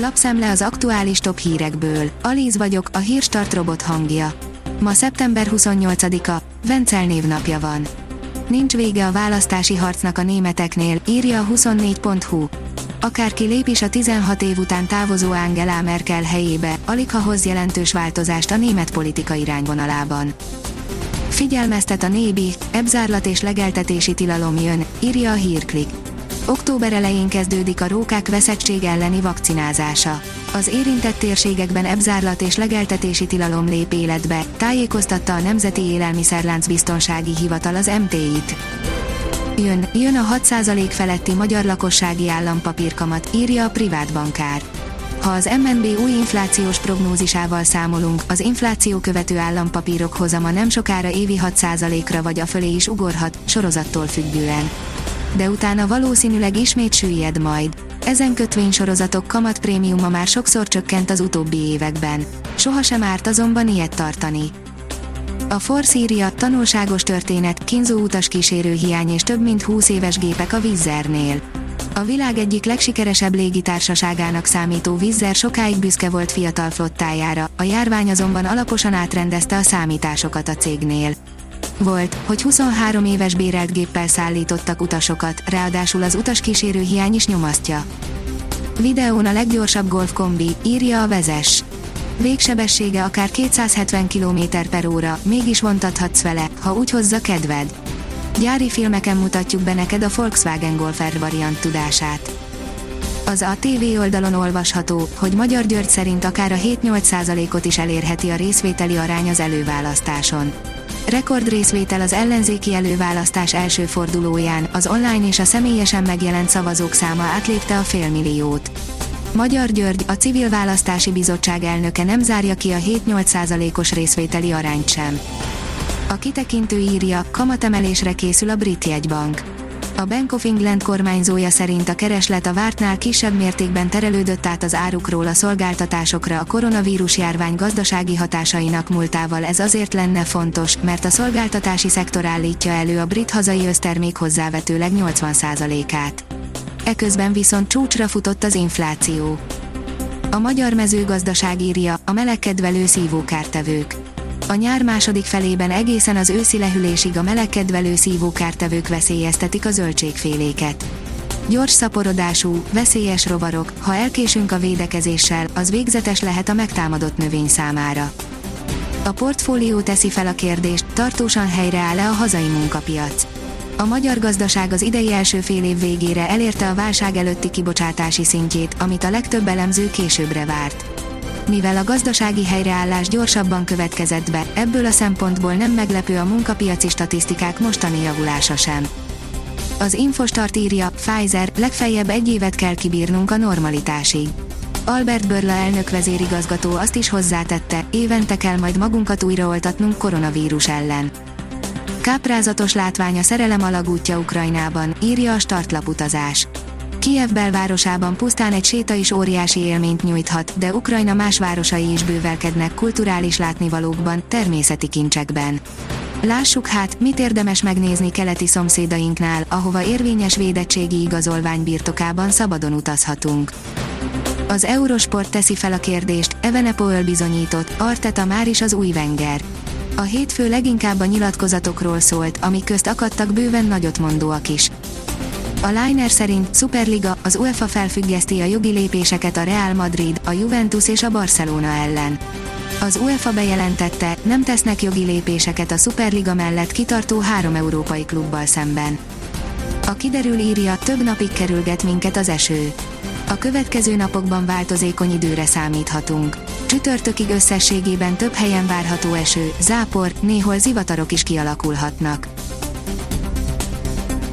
Lapszemle az aktuális top hírekből. Alíz vagyok, a hírstart robot hangja. Ma szeptember 28-a, Vencel névnapja van. Nincs vége a választási harcnak a németeknél, írja a 24.hu. Akárki lép is a 16 év után távozó Angela Merkel helyébe, alig ha hoz jelentős változást a német politika irányvonalában. Figyelmeztet a Nébi, ebzárlat és legeltetési tilalom jön, írja a hírklik. Október elején kezdődik a rókák veszettség elleni vakcinázása. Az érintett térségekben ebzárlat és legeltetési tilalom lép életbe, tájékoztatta a Nemzeti Élelmiszerlánc Biztonsági Hivatal az MT-it. Jön, jön a 6% feletti magyar lakossági állampapírkamat, írja a privát bankár. Ha az MNB új inflációs prognózisával számolunk, az infláció követő állampapírok hozama nem sokára évi 6%-ra vagy a fölé is ugorhat, sorozattól függően. De utána valószínűleg ismét süllyed majd. Ezen kötvénysorozatok kamatprémiuma már sokszor csökkent az utóbbi években. Sohasem árt azonban ilyet tartani. A Forszíria tanulságos történet, kínzó utas kísérő hiány és több mint 20 éves gépek a Vizzernél. A világ egyik legsikeresebb légitársaságának számító Vizzer sokáig büszke volt fiatal flottájára, a járvány azonban alaposan átrendezte a számításokat a cégnél. Volt, hogy 23 éves bérelt géppel szállítottak utasokat, ráadásul az utaskísérő hiány is nyomasztja. Videón a leggyorsabb golf kombi, írja a vezes. Végsebessége akár 270 km per óra, mégis vontathatsz vele, ha úgy hozza kedved. Gyári filmeken mutatjuk be neked a Volkswagen Golf R variant tudását. Az ATV oldalon olvasható, hogy Magyar György szerint akár a 7-8%-ot is elérheti a részvételi arány az előválasztáson. Rekord részvétel az ellenzéki előválasztás első fordulóján, az online és a személyesen megjelent szavazók száma átlépte a félmilliót. Magyar György, a Civil Választási Bizottság elnöke nem zárja ki a 7-8%-os részvételi arányt sem. A kitekintő írja, kamatemelésre készül a brit jegybank. A Bank of England kormányzója szerint a kereslet a vártnál kisebb mértékben terelődött át az árukról a szolgáltatásokra a koronavírus járvány gazdasági hatásainak múltával ez azért lenne fontos, mert a szolgáltatási szektor állítja elő a brit hazai össztermék hozzávetőleg 80%-át. Eközben viszont csúcsra futott az infláció. A magyar mezőgazdaság írja, a melegkedvelő szívókártevők a nyár második felében egészen az őszi lehűlésig a melegkedvelő szívókártevők veszélyeztetik a zöldségféléket. Gyors szaporodású, veszélyes rovarok, ha elkésünk a védekezéssel, az végzetes lehet a megtámadott növény számára. A portfólió teszi fel a kérdést, tartósan helyreáll-e a hazai munkapiac. A magyar gazdaság az idei első fél év végére elérte a válság előtti kibocsátási szintjét, amit a legtöbb elemző későbbre várt mivel a gazdasági helyreállás gyorsabban következett be, ebből a szempontból nem meglepő a munkapiaci statisztikák mostani javulása sem. Az Infostart írja, Pfizer, legfeljebb egy évet kell kibírnunk a normalitásig. Albert Börla elnök vezérigazgató azt is hozzátette, évente kell majd magunkat újraoltatnunk koronavírus ellen. Káprázatos látvány a szerelem alagútja Ukrajnában, írja a startlaputazás. Kiev belvárosában pusztán egy séta is óriási élményt nyújthat, de Ukrajna más városai is bővelkednek kulturális látnivalókban, természeti kincsekben. Lássuk hát, mit érdemes megnézni keleti szomszédainknál, ahova érvényes védettségi igazolvány birtokában szabadon utazhatunk. Az Eurosport teszi fel a kérdést, Evenepoel bizonyított, Arteta már is az új Wenger. A hétfő leginkább a nyilatkozatokról szólt, amik közt akadtak bőven nagyot mondóak is. A Liner szerint Superliga, az UEFA felfüggeszti a jogi lépéseket a Real Madrid, a Juventus és a Barcelona ellen. Az UEFA bejelentette, nem tesznek jogi lépéseket a Superliga mellett kitartó három európai klubbal szemben. A kiderül írja, több napig kerülget minket az eső. A következő napokban változékony időre számíthatunk. Csütörtökig összességében több helyen várható eső, zápor, néhol zivatarok is kialakulhatnak.